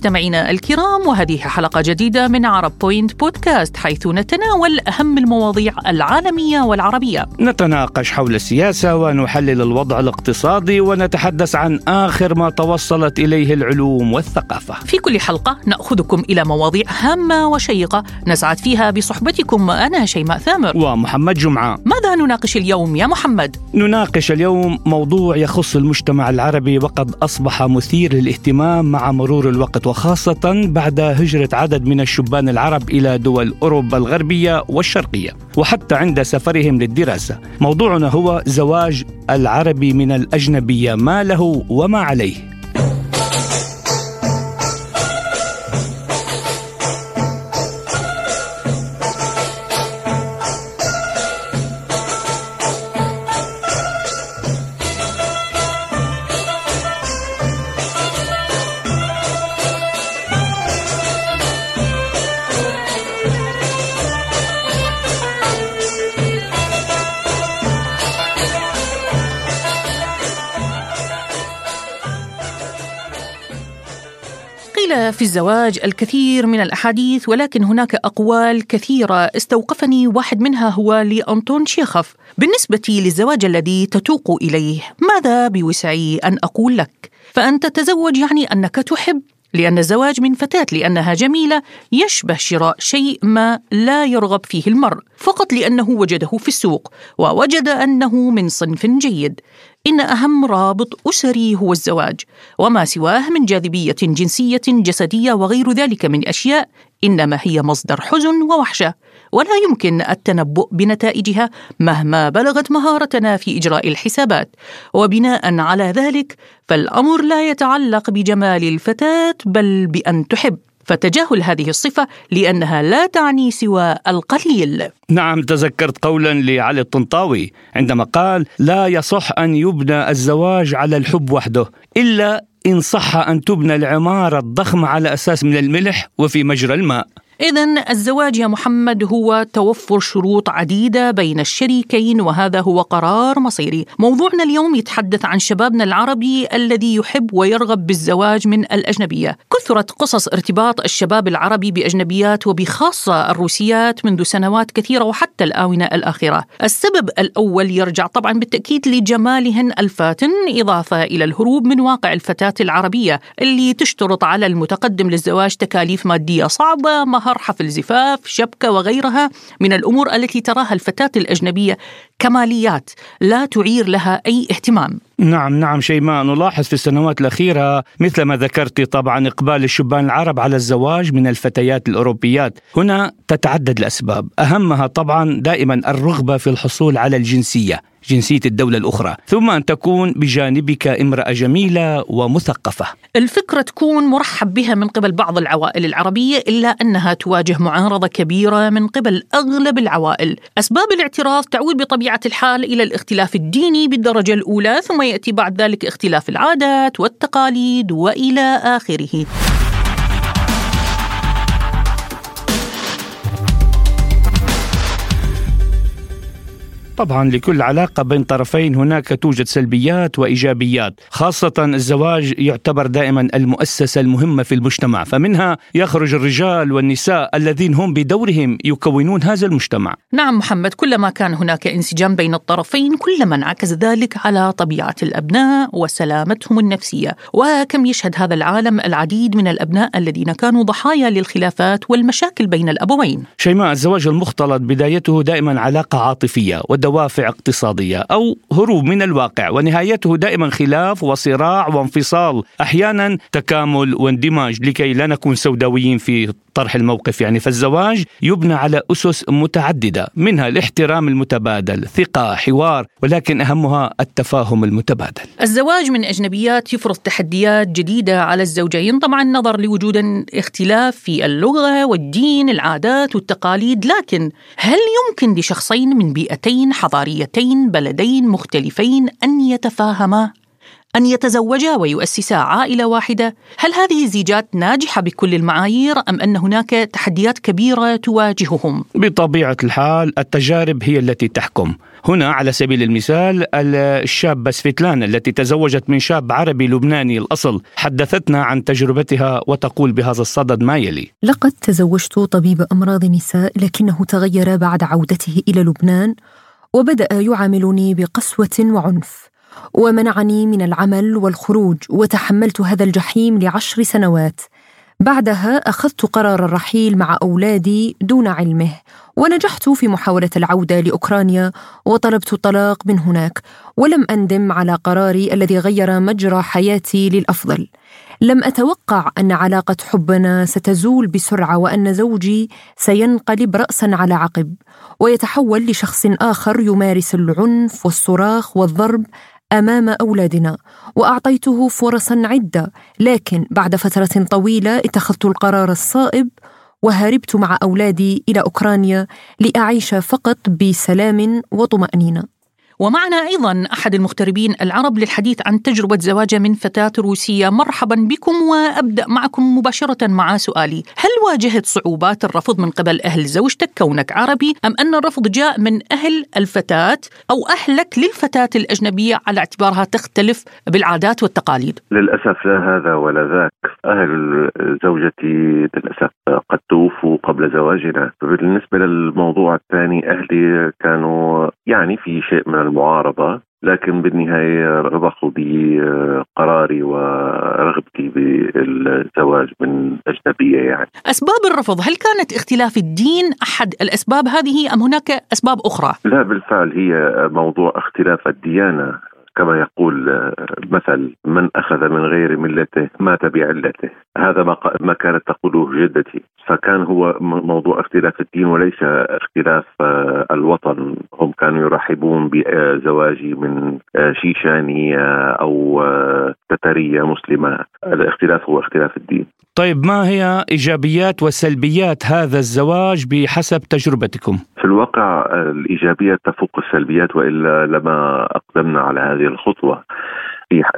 مستمعينا الكرام وهذه حلقة جديدة من عرب بوينت بودكاست حيث نتناول أهم المواضيع العالمية والعربية. نتناقش حول السياسة ونحلل الوضع الاقتصادي ونتحدث عن آخر ما توصلت إليه العلوم والثقافة. في كل حلقة نأخذكم إلى مواضيع هامة وشيقة نسعد فيها بصحبتكم أنا شيماء ثامر. ومحمد جمعة. ماذا نناقش اليوم يا محمد؟ نناقش اليوم موضوع يخص المجتمع العربي وقد أصبح مثير للاهتمام مع مرور الوقت. وخاصة بعد هجرة عدد من الشبان العرب إلى دول أوروبا الغربية والشرقية وحتى عند سفرهم للدراسة. موضوعنا هو زواج العربي من الأجنبية ما له وما عليه. في الزواج الكثير من الأحاديث ولكن هناك أقوال كثيرة استوقفني واحد منها هو لأنطون شيخف. بالنسبة للزواج الذي تتوق إليه ماذا بوسعي أن أقول لك؟ فان تتزوج يعني أنك تحب. لأن الزواج من فتاة لأنها جميلة يشبه شراء شيء ما لا يرغب فيه المرء فقط لأنه وجده في السوق ووجد أنه من صنف جيد. إن أهم رابط أسري هو الزواج وما سواه من جاذبية جنسية جسدية وغير ذلك من أشياء إنما هي مصدر حزن ووحشة. ولا يمكن التنبؤ بنتائجها مهما بلغت مهارتنا في إجراء الحسابات. وبناء على ذلك فالأمر لا يتعلق بجمال الفتاة بل بأن تحب. فتجاهل هذه الصفة لأنها لا تعني سوى القليل. نعم تذكرت قولا لعلي الطنطاوي عندما قال لا يصح أن يبنى الزواج على الحب وحده إلا إن صح أن تبنى العمارة الضخمة على أساس من الملح وفي مجرى الماء. إذا الزواج يا محمد هو توفر شروط عديدة بين الشريكين وهذا هو قرار مصيري. موضوعنا اليوم يتحدث عن شبابنا العربي الذي يحب ويرغب بالزواج من الأجنبية. كثرت قصص ارتباط الشباب العربي بأجنبيات وبخاصة الروسيات منذ سنوات كثيرة وحتى الآونة الأخيرة. السبب الأول يرجع طبعا بالتأكيد لجمالهن الفاتن إضافة إلى الهروب من واقع الفتاة العربية اللي تشترط على المتقدم للزواج تكاليف مادية صعبة مهر مظهر حفل زفاف شبكة وغيرها من الأمور التي تراها الفتاة الأجنبية كماليات لا تعير لها أي اهتمام. نعم نعم شيماء. نلاحظ في السنوات الأخيرة مثل ما ذكرت طبعا إقبال الشبان العرب على الزواج من الفتيات الأوروبيات. هنا تتعدد الأسباب. أهمها طبعا دائما الرغبة في الحصول على الجنسية. جنسية الدولة الأخرى. ثم أن تكون بجانبك امرأة جميلة ومثقفة. الفكرة تكون مرحب بها من قبل بعض العوائل العربية إلا أنها تواجه معارضة كبيرة من قبل أغلب العوائل. أسباب الاعتراض تعود بطبيعة الحال إلى الاختلاف الديني بالدرجة الأولى ثم يأتي بعد ذلك اختلاف العادات والتقاليد وإلى آخره. طبعا لكل علاقة بين طرفين هناك توجد سلبيات وإيجابيات خاصة الزواج يعتبر دائما المؤسسة المهمة في المجتمع فمنها يخرج الرجال والنساء الذين هم بدورهم يكونون هذا المجتمع. نعم محمد كلما كان هناك انسجام بين الطرفين كلما انعكس ذلك على طبيعة الأبناء وسلامتهم النفسية. وكم يشهد هذا العالم العديد من الأبناء الذين كانوا ضحايا للخلافات والمشاكل بين الأبوين. شيماء الزواج المختلط بدايته دائما علاقة عاطفية دوافع اقتصادية أو هروب من الواقع ونهايته دائما خلاف وصراع وانفصال أحيانا تكامل واندماج لكي لا نكون سوداويين في طرح الموقف يعني فالزواج يبنى على أسس متعددة منها الاحترام المتبادل ثقة حوار ولكن أهمها التفاهم المتبادل. الزواج من أجنبيات يفرض تحديات جديدة على الزوجين طبعا نظر لوجود اختلاف في اللغة والدين العادات والتقاليد لكن هل يمكن لشخصين من بيئتين حضاريتين بلدين مختلفين أن يتفاهما؟ أن يتزوجا ويؤسسا عائلة واحدة؟ هل هذه الزيجات ناجحة بكل المعايير أم أن هناك تحديات كبيرة تواجههم؟ بطبيعة الحال التجارب هي التي تحكم هنا على سبيل المثال الشابة سفيتلانا التي تزوجت من شاب عربي لبناني الأصل حدثتنا عن تجربتها وتقول بهذا الصدد ما يلي لقد تزوجت طبيب أمراض نساء لكنه تغير بعد عودته إلى لبنان وبدأ يعاملني بقسوة وعنف ومنعني من العمل والخروج وتحملت هذا الجحيم لعشر سنوات. بعدها أخذت قرار الرحيل مع أولادي دون علمه ونجحت في محاولة العودة لأوكرانيا وطلبت الطلاق من هناك ولم أندم على قراري الذي غير مجرى حياتي للأفضل. لم أتوقع أن علاقة حبنا ستزول بسرعة وأن زوجي سينقلب راسا على عقب ويتحول لشخص آخر يمارس العنف والصراخ والضرب أمام أولادنا وأعطيته فرصا عدة لكن بعد فترة طويلة اتخذت القرار الصائب وهربت مع أولادي إلى أوكرانيا لأعيش فقط بسلام وطمأنينة. ومعنا أيضا أحد المغتربين العرب للحديث عن تجربة زواجة من فتاة روسية. مرحبا بكم وأبدأ معكم مباشرة مع سؤالي. هل واجهت صعوبات الرفض من قبل أهل زوجتك كونك عربي؟ أم أن الرفض جاء من أهل الفتاة أو أهلك للفتاة الأجنبية على اعتبارها تختلف بالعادات والتقاليد؟ للأسف لا هذا ولا ذاك. أهل زوجتي للأسف قد توفوا قبل زواجنا. بالنسبة للموضوع الثاني أهلي كانوا يعني في شيء من المعارضة لكن بالنهاية رضخوا بقراري ورغبتي بالزواج من أجنبية يعني. أسباب الرفض هل كانت اختلاف الدين أحد الأسباب هذه أم هناك أسباب أخرى؟ لا بالفعل هي موضوع اختلاف الديانة كما يقول مثل من أخذ من غير ملته مات بعلته. هذا ما ما كانت تقوله جدتي. فكان هو موضوع اختلاف الدين وليس اختلاف آه، الوطن. هم كانوا يرحبون بزواجي من آه، شيشانية أو آه، تترية مسلمة. الاختلاف هو اختلاف الدين. طيب ما هي إيجابيات وسلبيات هذا الزواج بحسب تجربتكم؟ في الواقع الإيجابيات تفوق السلبيات وإلا لما أقدمنا على هذه الخطوة.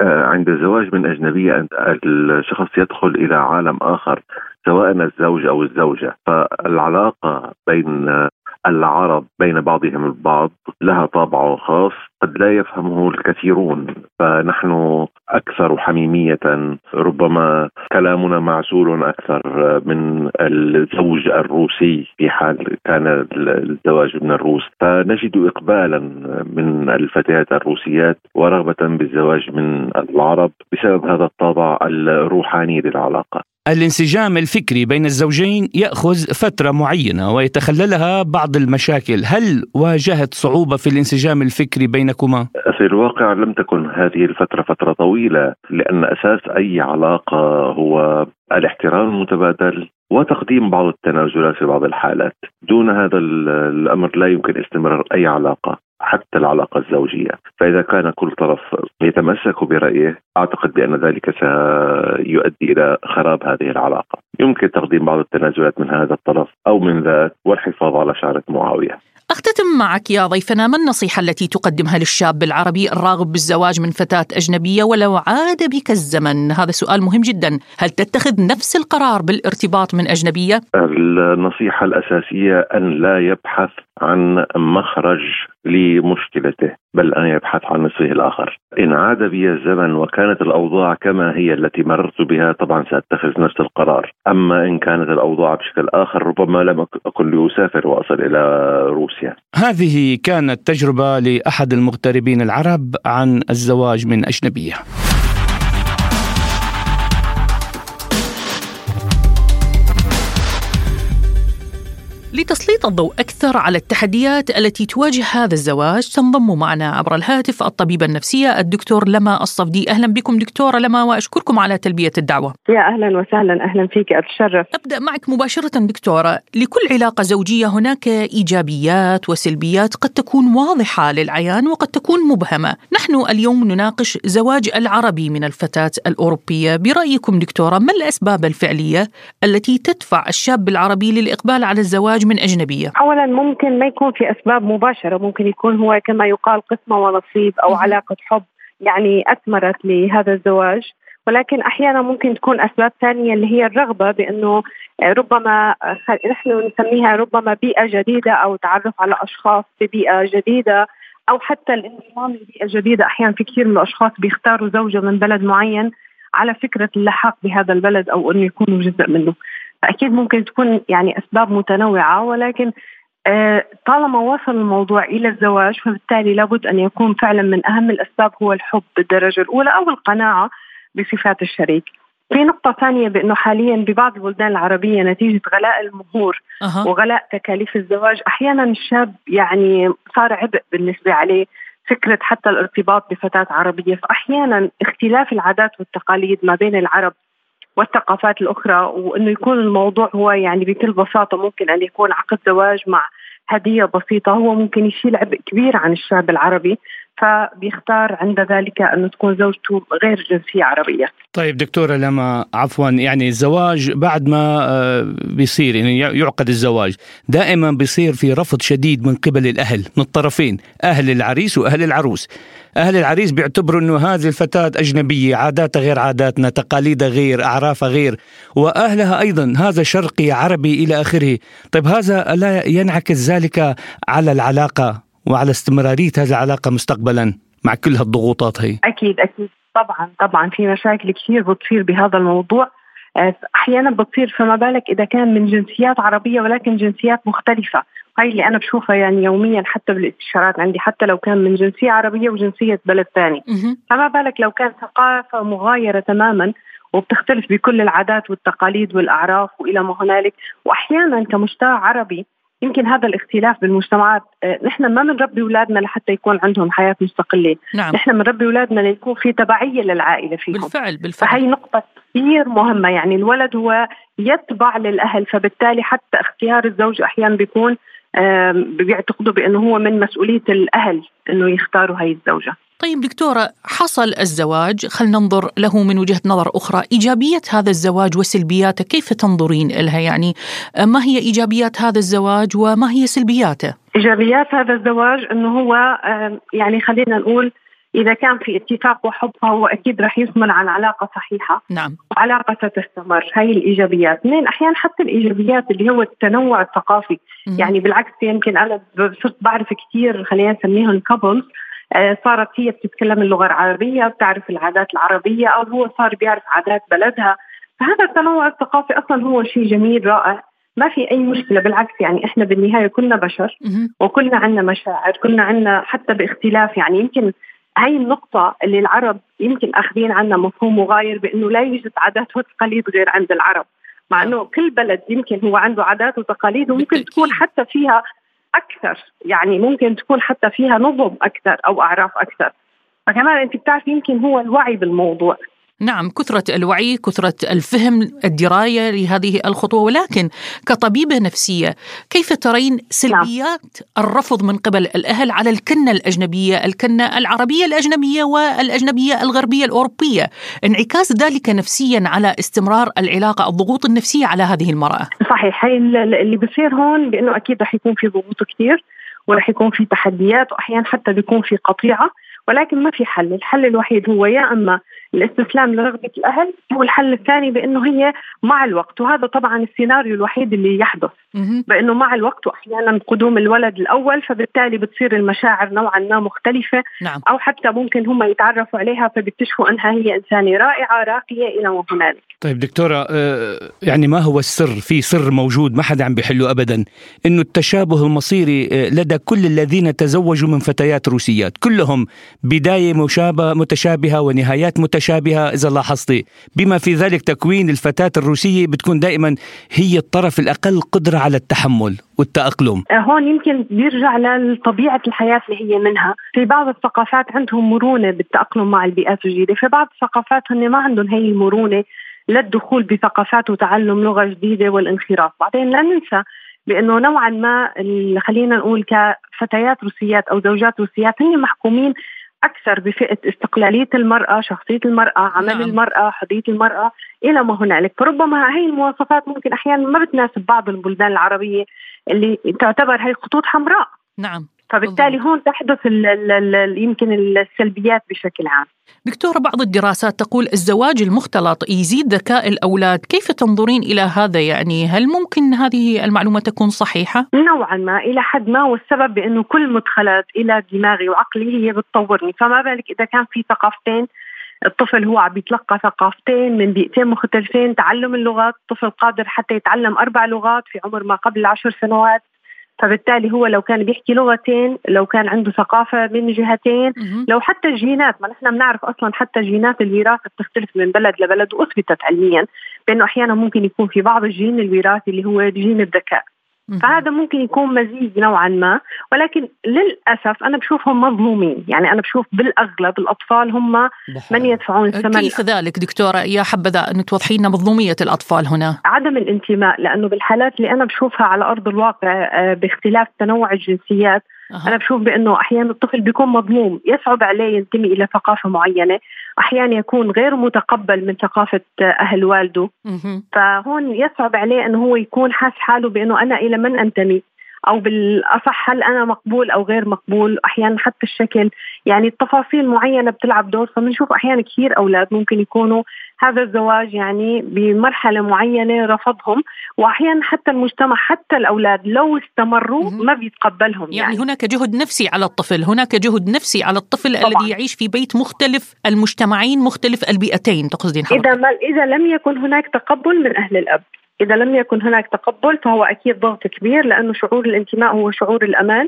عند الزواج من أجنبية الشخص يدخل إلى عالم آخر سواء الزوج أو الزوجة. فالعلاقة بين العرب بين بعضهم البعض لها طابع خاص قد لا يفهمه الكثيرون فنحن أكثر حميمية ربما كلامنا معزول أكثر من الزوج الروسي في حال كان الزواج من الروس. فنجد اقبالا من الفتيات الروسيات ورغبة بالزواج من العرب بسبب هذا الطابع الروحاني للعلاقة. الانسجام الفكري بين الزوجين يأخذ فترة معينة ويتخللها بعض المشاكل، هل واجهت صعوبة في الانسجام الفكري بينكما؟ في الواقع لم تكن هذه الفترة فترة طويلة لأن أساس أي علاقة هو الاحترام المتبادل وتقديم بعض التنازلات في بعض الحالات. دون هذا الأمر لا يمكن استمرار أي علاقة. حتى العلاقة الزوجية، فإذا كان كل طرف يتمسك برأيه أعتقد بأن ذلك سيؤدي إلى خراب هذه العلاقة. يمكن تقديم بعض التنازلات من هذا الطرف أو من ذاك والحفاظ على شعرة معاوية. أختتم معك يا ضيفنا ما النصيحة التي تقدمها للشاب العربي الراغب بالزواج من فتاة أجنبية ولو عاد بك الزمن؟ هذا سؤال مهم جدا. هل تتخذ نفس القرار بالارتباط من أجنبية؟ النصيحة الأساسية أن لا يبحث عن مخرج لمشكلته. بل أن يبحث عن نصفه الآخر. إن عاد بي الزمن وكانت الأوضاع كما هي التي مررت بها طبعا سأتخذ نفس القرار. أما إن كانت الأوضاع بشكل آخر ربما لم أكن لأسافر وأصل إلى روسيا. هذه كانت تجربة لأحد المغتربين العرب عن الزواج من أجنبية. لتسليط الضوء أكثر على التحديات التي تواجه هذا الزواج. تنضم معنا عبر الهاتف الطبيبة النفسية الدكتور لما الصفدي. أهلا بكم دكتورة لما وأشكركم على تلبية الدعوة. يا أهلا وسهلا أهلا فيك أتشرف أبدأ معك مباشرة دكتورة. لكل علاقة زوجية هناك إيجابيات وسلبيات قد تكون واضحة للعيان وقد تكون مبهمة. نحن اليوم نناقش زواج العربي من الفتاة الأوروبية. برأيكم دكتورة ما الأسباب الفعلية التي تدفع الشاب العربي للإقبال على الزواج من أجنبية؟ أولا ممكن ما يكون في أسباب مباشرة ممكن يكون هو كما يقال قسمة ونصيب أو علاقة حب يعني أثمرت لهذا الزواج. ولكن أحيانا ممكن تكون أسباب ثانية اللي هي الرغبة بأنه ربما نحن نسميها ربما بيئة جديدة أو تعرف على أشخاص في بيئة جديدة أو حتى الانضمام لبيئة جديدة. أحيانا في كثير من الأشخاص بيختاروا زوجة من بلد معين على فكرة اللحاق بهذا البلد أو انه يكونوا جزء منه. فأكيد ممكن تكون يعني أسباب متنوعة ولكن آه، طالما وصل الموضوع إلى الزواج فبالتالي لابد أن يكون فعلا من أهم الأسباب هو الحب بالدرجة الأولى أو القناعة بصفات الشريك. في نقطة ثانية بأنه حاليا ببعض البلدان العربية نتيجة غلاء المهور أه. وغلاء تكاليف الزواج أحيانا الشاب يعني صار عبء بالنسبة عليه فكرة حتى الارتباط بفتاة عربية فأحيانا اختلاف العادات والتقاليد ما بين العرب والثقافات الأخرى وأنه يكون الموضوع هو يعني بكل بساطة ممكن أن يكون عقد زواج مع هدية بسيطة هو ممكن يشيل عبء كبير عن الشعب العربي. فبيختار عند ذلك أن تكون زوجته غير جنسية عربية. طيب دكتورة لما عفوا يعني الزواج بعد ما آه، بيصير يعني يعقد الزواج دائما بيصير في رفض شديد من قبل الأهل من الطرفين أهل العريس وأهل العروس. أهل العريس بيعتبروا أنه هذه الفتاة أجنبية عاداتها غير عاداتنا تقاليدها غير أعرافها غير وأهلها أيضا هذا شرقي عربي إلى آخره. طيب هذا لا ينعكس ذلك على العلاقة؟ وعلى استمرارية هذه العلاقة مستقبلا مع كل هالضغوطات هي. أكيد أكيد. طبعا طبعا. في مشاكل كثير بتصير بهذا الموضوع. آه، أحيانا بتصير فما بالك إذا كان من جنسيات عربية ولكن جنسيات مختلفة. هاي اللي أنا بشوفها يعني يوميا حتى بالاستشارات عندي حتى لو كان من جنسية عربية وجنسية بلد ثاني. فما بالك لو كان ثقافة مغايرة تماما وبتختلف بكل العادات والتقاليد والأعراف وإلى ما هنالك. واحيانا كمجتمع عربي يمكن هذا الاختلاف بالمجتمعات آه، نحن ما بنربي أولادنا لحتى يكون عندهم حياة مستقلة. نعم. نحن بنربي أولادنا ليكون في تبعية للعائلة فيهم. بالفعل بالفعل. فهي نقطة كثير مهمة يعني الولد هو يتبع للأهل فبالتالي حتى اختيار الزوج أحيانا بيكون بيعتقدوا بأنه هو من مسؤولية الأهل إنه يختاروا هاي الزوجة. طيب دكتورة حصل الزواج خلينا ننظر له من وجهة نظر أخرى إيجابية هذا الزواج وسلبياته كيف تنظرين لها يعني ما هي إيجابيات هذا الزواج وما هي سلبياته؟ إيجابيات هذا الزواج أنه هو يعني خلينا نقول إذا كان في اتفاق وحب فهو أكيد رح يثمر عن علاقة صحيحة. نعم. وعلاقة ستستمر هاي الإيجابيات. اثنين أحيانا حتى الإيجابيات اللي هو التنوع الثقافي. م- يعني بالعكس يمكن أنا صرت بعرف كثير خلينا نسميهم كابلز آه، صارت هي بتتكلم اللغة العربية بتعرف العادات العربية أو هو صار بيعرف عادات بلدها. فهذا التنوع الثقافي أصلا هو شيء جميل رائع. ما في أي مشكلة. بالعكس يعني إحنا بالنهاية كلنا بشر وكلنا عندنا مشاعر كلنا عندنا حتى باختلاف. يعني يمكن هاي النقطة اللي العرب يمكن أخذين عنا مفهوم مغاير بأنه لا يوجد عادات وتقاليد غير عند العرب، مع إنه كل بلد يمكن هو عنده عادات وتقاليد وممكن تكون حتى فيها أكثر. يعني ممكن تكون حتى فيها نظم أكثر أو أعراف أكثر. فكمان أنت بتعرف يمكن هو الوعي بالموضوع. نعم كثرة الوعي كثرة الفهم الدراية لهذه الخطوة. ولكن كطبيبة نفسية كيف ترين سلبيات الرفض من قبل الأهل على الكنة الأجنبية الكنة العربية الأجنبية والأجنبية الغربية الأوروبية؟ انعكاس ذلك نفسيا على استمرار العلاقة الضغوط النفسية على هذه المرأة. صحيح. هي اللي بصير هون بأنه أكيد رح يكون في ضغوط كثير ورح يكون في تحديات وأحيانا حتى بيكون في قطيعة ولكن ما في حل. الحل الوحيد هو يا أما الاستسلام لرغبة الأهل والحل الثاني بأنه هي مع الوقت وهذا طبعا السيناريو الوحيد اللي يحدث. بأنه مع الوقت واحيانا قدوم الولد الأول فبالتالي بتصير المشاعر نوعا ما مختلفة. نعم. أو حتى ممكن هم يتعرفوا عليها فبيكتشفوا أنها هي إنسانة رائعة راقية إلى ما هنالك طيب دكتورة آه، يعني ما هو السر؟ في سر موجود ما حدا عم بيحله أبدا إنه التشابه المصيري آه، لدى كل الذين تزوجوا من فتيات روسيات كلهم بداية مشابهة متشابهة ونهايات متشابهة إذا لاحظتي. بما في ذلك تكوين الفتاة الروسية بتكون دائما هي الطرف الأقل قدرة على التحمل والتأقلم. آه، هون يمكن بيرجع لطبيعة الحياة اللي هي منها. في بعض الثقافات عندهم مرونة بالتأقلم مع البيئات الجديدة. في بعض الثقافات هن ما عندهم هي المرونة للدخول بثقافات وتعلم لغة جديدة والانخراط، بعدين لا ننسى بأنه نوعا ما خلينا نقول كفتيات روسيات أو زوجات روسيات هن محكومين أكثر بفئة استقلالية المرأة، شخصية المرأة، عمل نعم. المرأة، حريه المرأة إلى ما هنالك، فربما هي المواصفات ممكن أحيانا ما بتناسب بعض البلدان العربية اللي تعتبر هي خطوط حمراء. نعم فبالتالي هون تحدث ال ال ال يمكن السلبيات بشكل عام. دكتورة بعض الدراسات تقول الزواج المختلط يزيد ذكاء الأولاد. كيف تنظرين إلى هذا؟ يعني هل ممكن هذه المعلومة تكون صحيحة؟ نوعا ما إلى حد ما والسبب بأنه كل مدخلات إلى دماغي وعقلي هي بتطورني. فما بالك إذا كان في ثقافتين الطفل هو عم يتلقى ثقافتين من بيئتين مختلفين. تعلم اللغات الطفل قادر حتى يتعلم أربع لغات في عمر ما قبل عشر سنوات. فبالتالي هو لو كان بيحكي لغتين لو كان عنده ثقافة من جهتين لو حتى الجينات ما نحن بنعرف أصلا حتى جينات الوراثة بتختلف من بلد لبلد وأثبتت علميا بأنه أحيانا ممكن يكون في بعض الجين الوراثي اللي هو جين الذكاء. فهذا ممكن يكون مزيج نوعا ما ولكن للأسف أنا بشوفهم مظلومين. يعني أنا بشوف بالأغلب الأطفال هم من يدفعون الثمن. كيف ذلك دكتورة يا حبذا أن توضحي لنا مظلومية الأطفال هنا. عدم الانتماء لأنه بالحالات اللي أنا بشوفها على أرض الواقع آه، باختلاف تنوع الجنسيات أه. أنا بشوف بأنه أحيانا الطفل بيكون مظلوم يصعب عليه ينتمي إلى ثقافة معينة. أحيانا يكون غير متقبل من ثقافة أهل والده. فهون يصعب عليه إنه هو يكون حاس حاله بإنه أنا إلى من أنتمي؟ أو بالأصح هل أنا مقبول أو غير مقبول؟ أحيانا حتى الشكل. يعني التفاصيل معينة بتلعب دور. فبنشوف أحيانا كثير أولاد ممكن يكونوا هذا الزواج يعني بمرحلة معينة رفضهم وأحيانا حتى المجتمع حتى الأولاد لو استمروا ما بيتقبلهم يعني, يعني. هناك جهد نفسي على الطفل هناك جهد نفسي على الطفل طبعا. الذي يعيش في بيت مختلف المجتمعين مختلف البيئتين تقصدين حضرتك إذا ما إذا لم يكن هناك تقبل من أهل الأب إذا لم يكن هناك تقبل فهو أكيد ضغط كبير لأنه شعور الانتماء هو شعور الأمان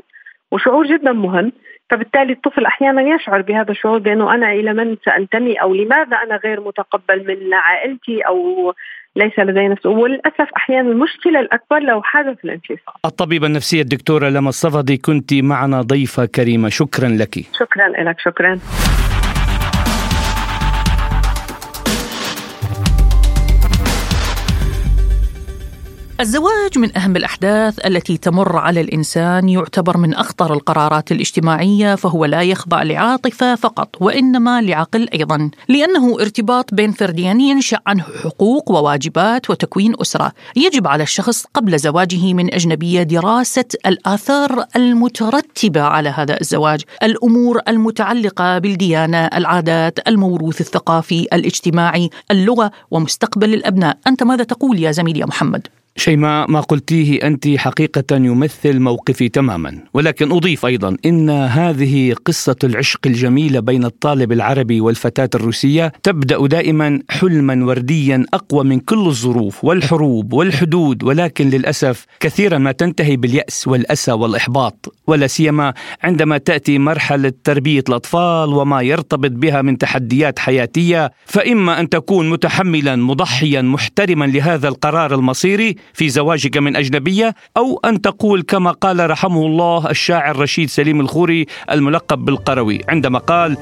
وشعور جدا مهم. فبالتالي الطفل أحيانا يشعر بهذا الشعور بأنه أنا إلى من سانتمي أو لماذا أنا غير متقبل من عائلتي أو ليس لدي نفس وللأسف أحيانا المشكلة الأكبر لو حدث الانفصال. الطبيبة النفسية الدكتورة لما الصفدي كنت معنا ضيفة كريمة شكرا لك. شكرا لك شكرا. الزواج من أهم الأحداث التي تمر على الإنسان يعتبر من أخطر القرارات الاجتماعية فهو لا يخضع لعاطفة فقط وإنما لعقل أيضا لأنه ارتباط بين فردين ينشأ عنه حقوق وواجبات وتكوين أسرة. يجب على الشخص قبل زواجه من أجنبية دراسة الآثار المترتبة على هذا الزواج الأمور المتعلقة بالديانة العادات الموروث الثقافي الاجتماعي اللغة ومستقبل الأبناء. أنت ماذا تقول يا زميلي يا محمد؟ شيماء ما قلتيه أنت حقيقة يمثل موقفي تماما. ولكن أضيف أيضا إن هذه قصة العشق الجميله بين الطالب العربي والفتاة الروسية تبدأ دائما حلما ورديا أقوى من كل الظروف والحروب والحدود. ولكن للأسف كثيرا ما تنتهي باليأس والأسى والإحباط. ولا سيما عندما تأتي مرحلة تربية الأطفال وما يرتبط بها من تحديات حياتية. فإما أن تكون متحملا مضحيا محترما لهذا القرار المصيري في زواجك من أجنبية أو أن تقول كما قال رحمه الله الشاعر رشيد سليم الخوري الملقب بالقروي عندما قال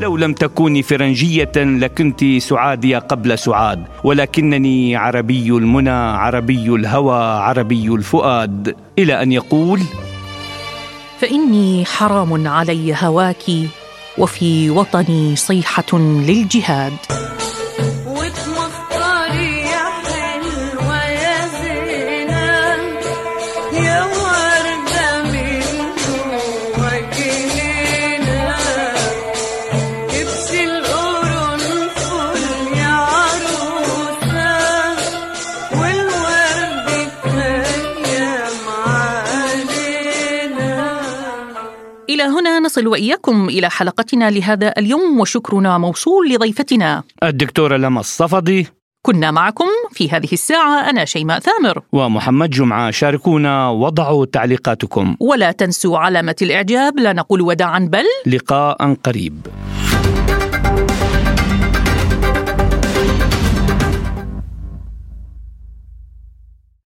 لو لم تكوني فرنجية لكنت سعادية قبل سعاد ولكنني عربي المنى عربي الهوى عربي الفؤاد. إلى أن يقول فإني حرام علي هواك وفي وطني صيحة للجهاد. نصل وإياكم إلى حلقتنا لهذا اليوم وشكرنا موصول لضيفتنا. الدكتوره لما الصفدي. كنا معكم في هذه الساعة أنا شيماء ثامر. ومحمد جمعة شاركونا وضعوا تعليقاتكم. ولا تنسوا علامة الإعجاب لا نقول وداعا بل لقاء قريب.